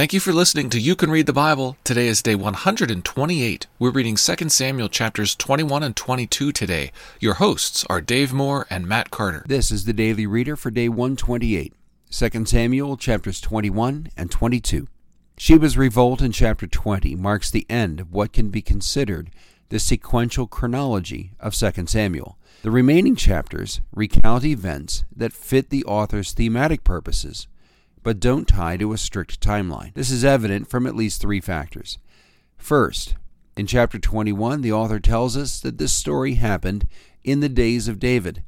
Thank you for listening to You Can Read the Bible. Today is day 128. We're reading 2 Samuel chapters 21 and 22 today. Your hosts are Dave Moore and Matt Carter. This is the Daily Reader for day 128, 2 Samuel chapters 21 and 22. Sheba's revolt in chapter 20 marks the end of what can be considered the sequential chronology of 2 Samuel. The remaining chapters recount events that fit the author's thematic purposes but don't tie to a strict timeline. This is evident from at least three factors. First, in chapter 21, the author tells us that this story happened in the days of David,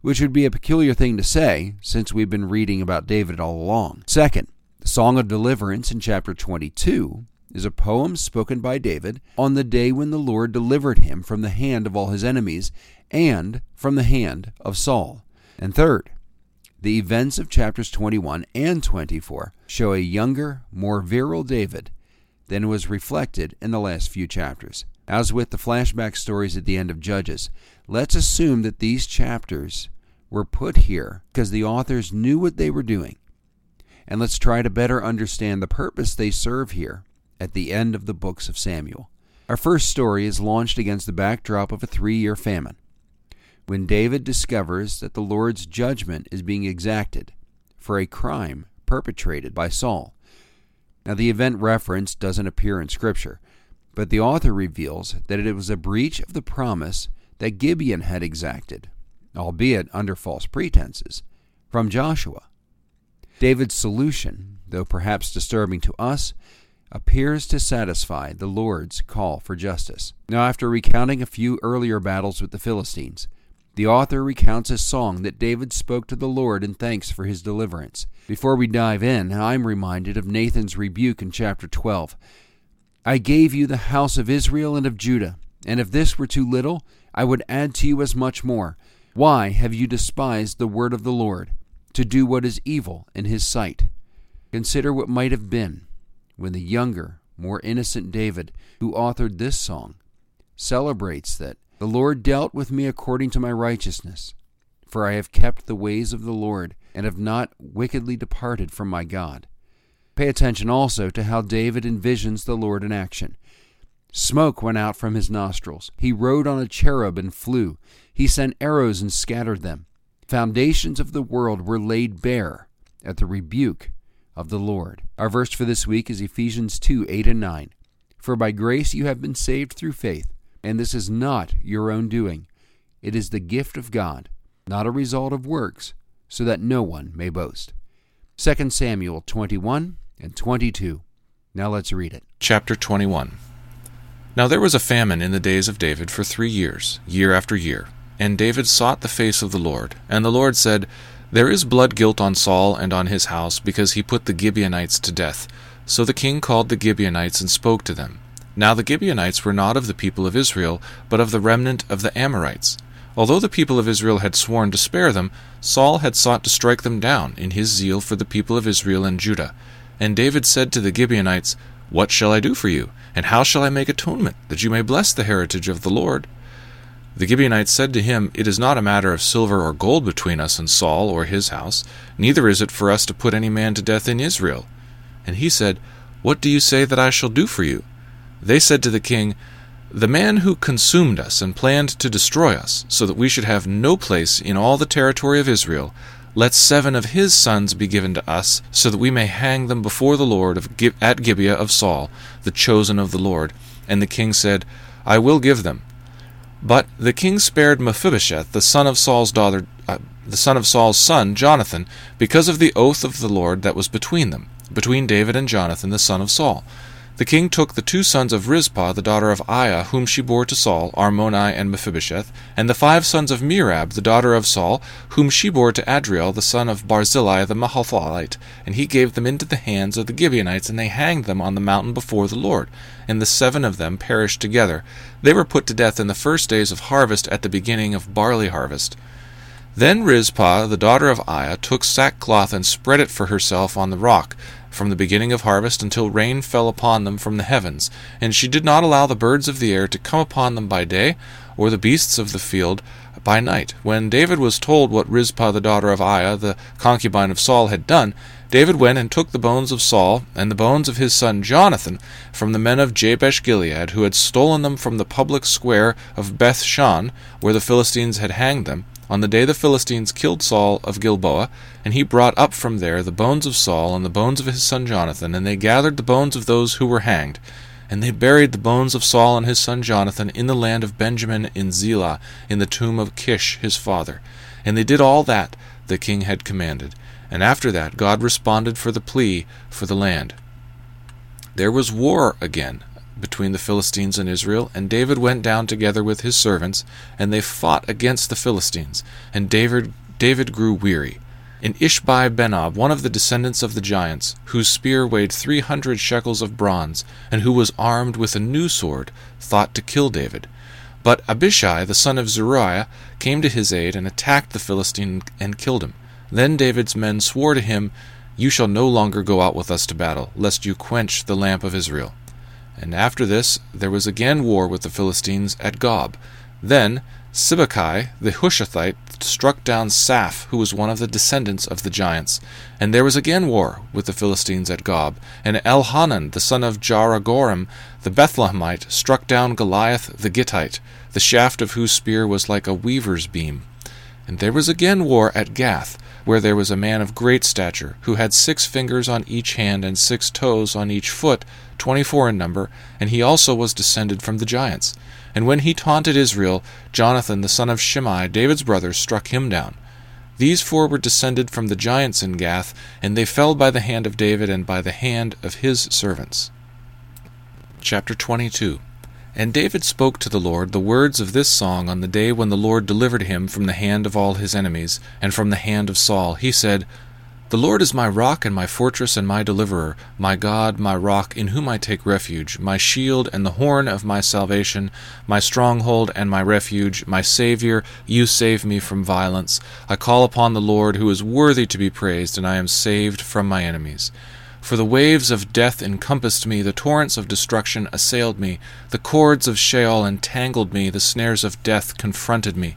which would be a peculiar thing to say since we've been reading about David all along. Second, the Song of Deliverance in chapter 22 is a poem spoken by David on the day when the Lord delivered him from the hand of all his enemies and from the hand of Saul. And third, the events of chapters 21 and 24 show a younger, more virile David than was reflected in the last few chapters. As with the flashback stories at the end of Judges, let's assume that these chapters were put here because the authors knew what they were doing. And let's try to better understand the purpose they serve here at the end of the books of Samuel. Our first story is launched against the backdrop of a three year famine when David discovers that the Lord's judgment is being exacted for a crime perpetrated by Saul. Now, the event referenced doesn't appear in Scripture, but the author reveals that it was a breach of the promise that Gibeon had exacted, albeit under false pretenses, from Joshua. David's solution, though perhaps disturbing to us, appears to satisfy the Lord's call for justice. Now, after recounting a few earlier battles with the Philistines, the author recounts a song that David spoke to the Lord in thanks for his deliverance. Before we dive in, I'm reminded of Nathan's rebuke in chapter 12. I gave you the house of Israel and of Judah, and if this were too little, I would add to you as much more. Why have you despised the word of the Lord, to do what is evil in his sight? Consider what might have been when the younger, more innocent David, who authored this song, celebrates that the Lord dealt with me according to my righteousness, for I have kept the ways of the Lord, and have not wickedly departed from my God. Pay attention also to how David envisions the Lord in action. Smoke went out from his nostrils. He rode on a cherub and flew. He sent arrows and scattered them. Foundations of the world were laid bare at the rebuke of the Lord. Our verse for this week is Ephesians 2 8 and 9. For by grace you have been saved through faith and this is not your own doing. It is the gift of God, not a result of works, so that no one may boast. 2 Samuel 21 and 22. Now let's read it. Chapter 21 Now there was a famine in the days of David for three years, year after year. And David sought the face of the Lord. And the Lord said, There is blood guilt on Saul and on his house, because he put the Gibeonites to death. So the king called the Gibeonites and spoke to them. Now the Gibeonites were not of the people of Israel, but of the remnant of the Amorites. Although the people of Israel had sworn to spare them, Saul had sought to strike them down in his zeal for the people of Israel and Judah. And David said to the Gibeonites, What shall I do for you? And how shall I make atonement, that you may bless the heritage of the Lord? The Gibeonites said to him, It is not a matter of silver or gold between us and Saul or his house, neither is it for us to put any man to death in Israel. And he said, What do you say that I shall do for you? They said to the king, The man who consumed us and planned to destroy us, so that we should have no place in all the territory of Israel, let seven of his sons be given to us, so that we may hang them before the Lord of, at Gibeah of Saul, the chosen of the Lord. And the king said, I will give them. But the king spared Mephibosheth, the son of Saul's daughter, uh, the son of Saul's son Jonathan, because of the oath of the Lord that was between them, between David and Jonathan the son of Saul. The king took the two sons of Rizpah, the daughter of Aiah, whom she bore to Saul, Armoni and Mephibosheth, and the five sons of Merab, the daughter of Saul, whom she bore to Adriel, the son of Barzillai the Meholathite, and he gave them into the hands of the Gibeonites, and they hanged them on the mountain before the Lord. And the seven of them perished together. They were put to death in the first days of harvest at the beginning of barley harvest. Then Rizpah, the daughter of Aiah, took sackcloth and spread it for herself on the rock from the beginning of harvest until rain fell upon them from the heavens, and she did not allow the birds of the air to come upon them by day, or the beasts of the field by night. When David was told what Rizpah the daughter of Aiah, the concubine of Saul, had done, David went and took the bones of Saul and the bones of his son Jonathan from the men of Jabesh Gilead, who had stolen them from the public square of Beth Shan, where the Philistines had hanged them, on the day the Philistines killed Saul of Gilboa, and he brought up from there the bones of Saul and the bones of his son Jonathan, and they gathered the bones of those who were hanged. And they buried the bones of Saul and his son Jonathan in the land of Benjamin in Zelah, in the tomb of Kish his father. And they did all that the king had commanded. And after that, God responded for the plea for the land. There was war again between the Philistines and Israel, and David went down together with his servants, and they fought against the Philistines. And David, David grew weary. And Ishbi Benob, one of the descendants of the giants, whose spear weighed three hundred shekels of bronze, and who was armed with a new sword, thought to kill David. But Abishai, the son of Zeruiah, came to his aid and attacked the Philistine and killed him. Then David's men swore to him, You shall no longer go out with us to battle, lest you quench the lamp of Israel. And after this there was again war with the Philistines at Gob. Then Sibbecai the Hushathite struck down Saph, who was one of the descendants of the giants. And there was again war with the Philistines at Gob. And Elhanan, the son of Jaare-oregim, the Bethlehemite, struck down Goliath the Gittite, the shaft of whose spear was like a weaver's beam. And there was again war at Gath, where there was a man of great stature, who had six fingers on each hand and six toes on each foot, twenty four in number, and he also was descended from the giants. And when he taunted Israel, Jonathan the son of Shimei, David's brother, struck him down. These four were descended from the giants in Gath, and they fell by the hand of David and by the hand of his servants. Chapter 22 and David spoke to the Lord the words of this song on the day when the Lord delivered him from the hand of all his enemies, and from the hand of Saul. He said, The Lord is my rock and my fortress and my deliverer, my God, my rock, in whom I take refuge, my shield and the horn of my salvation, my stronghold and my refuge, my Saviour, you save me from violence. I call upon the Lord, who is worthy to be praised, and I am saved from my enemies. For the waves of death encompassed me, the torrents of destruction assailed me, the cords of Sheol entangled me, the snares of death confronted me.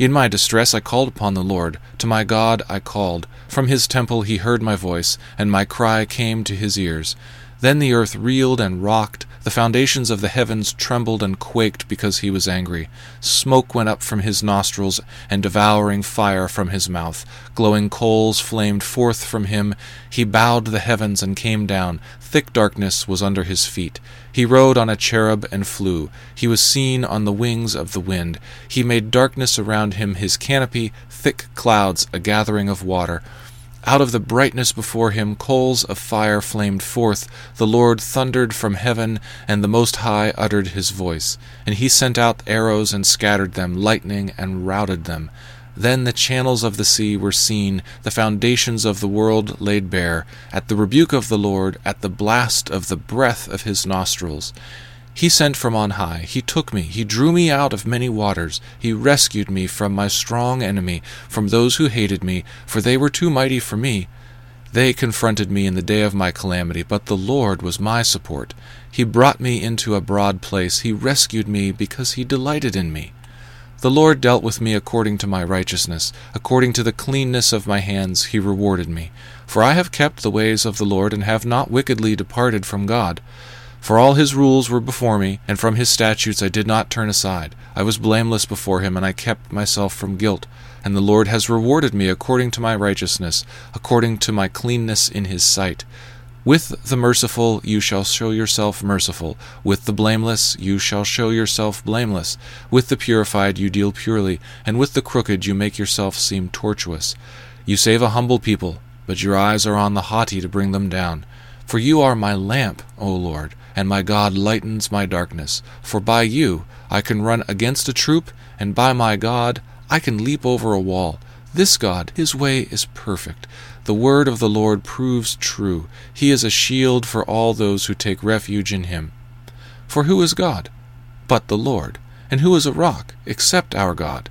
In my distress I called upon the Lord. To my God I called. From his temple he heard my voice, and my cry came to his ears. Then the earth reeled and rocked, the foundations of the heavens trembled and quaked because he was angry. Smoke went up from his nostrils, and devouring fire from his mouth. Glowing coals flamed forth from him. He bowed the heavens and came down. Thick darkness was under his feet. He rode on a cherub and flew. He was seen on the wings of the wind. He made darkness around him his canopy, thick clouds, a gathering of water. Out of the brightness before him coals of fire flamed forth. The Lord thundered from heaven, and the Most High uttered his voice. And he sent out arrows and scattered them, lightning and routed them. Then the channels of the sea were seen, the foundations of the world laid bare, at the rebuke of the Lord, at the blast of the breath of his nostrils. He sent from on high. He took me. He drew me out of many waters. He rescued me from my strong enemy, from those who hated me, for they were too mighty for me. They confronted me in the day of my calamity, but the Lord was my support. He brought me into a broad place. He rescued me because he delighted in me. The Lord dealt with me according to my righteousness. According to the cleanness of my hands, he rewarded me. For I have kept the ways of the Lord, and have not wickedly departed from God. For all his rules were before me, and from his statutes I did not turn aside. I was blameless before him, and I kept myself from guilt. And the Lord has rewarded me according to my righteousness, according to my cleanness in his sight. With the merciful you shall show yourself merciful. With the blameless you shall show yourself blameless. With the purified you deal purely, and with the crooked you make yourself seem tortuous. You save a humble people, but your eyes are on the haughty to bring them down. For you are my lamp, O Lord and my God lightens my darkness. For by you I can run against a troop, and by my God I can leap over a wall. This God, his way is perfect. The word of the Lord proves true. He is a shield for all those who take refuge in him. For who is God? But the Lord. And who is a rock, except our God?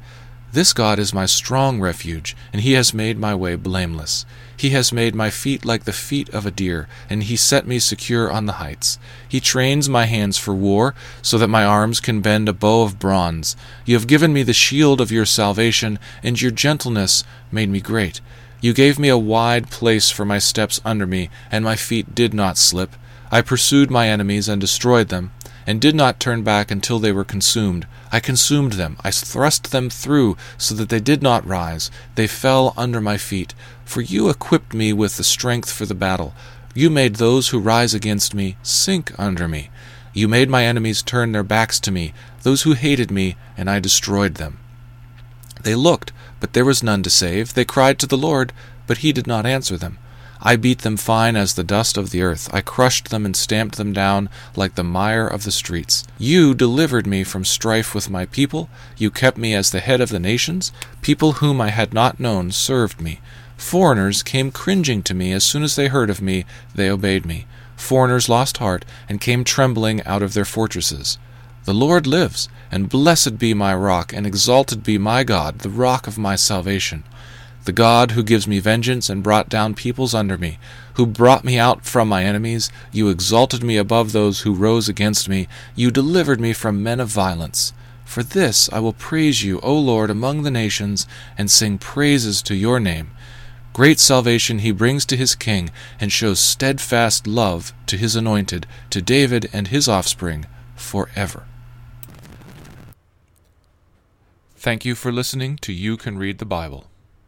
This God is my strong refuge, and he has made my way blameless. He has made my feet like the feet of a deer, and he set me secure on the heights. He trains my hands for war, so that my arms can bend a bow of bronze. You have given me the shield of your salvation, and your gentleness made me great. You gave me a wide place for my steps under me, and my feet did not slip. I pursued my enemies and destroyed them, and did not turn back until they were consumed. I consumed them. I thrust them through so that they did not rise. They fell under my feet. For you equipped me with the strength for the battle. You made those who rise against me sink under me. You made my enemies turn their backs to me, those who hated me, and I destroyed them. They looked, but there was none to save. They cried to the Lord, but he did not answer them. I beat them fine as the dust of the earth. I crushed them and stamped them down like the mire of the streets. You delivered me from strife with my people. You kept me as the head of the nations. People whom I had not known served me. Foreigners came cringing to me as soon as they heard of me, they obeyed me. Foreigners lost heart and came trembling out of their fortresses. The Lord lives, and blessed be my rock, and exalted be my God, the rock of my salvation. The God who gives me vengeance and brought down peoples under me, who brought me out from my enemies, you exalted me above those who rose against me, you delivered me from men of violence. For this I will praise you, O Lord, among the nations, and sing praises to your name. Great salvation he brings to his king, and shows steadfast love to his anointed, to David and his offspring, forever. Thank you for listening to You Can Read the Bible.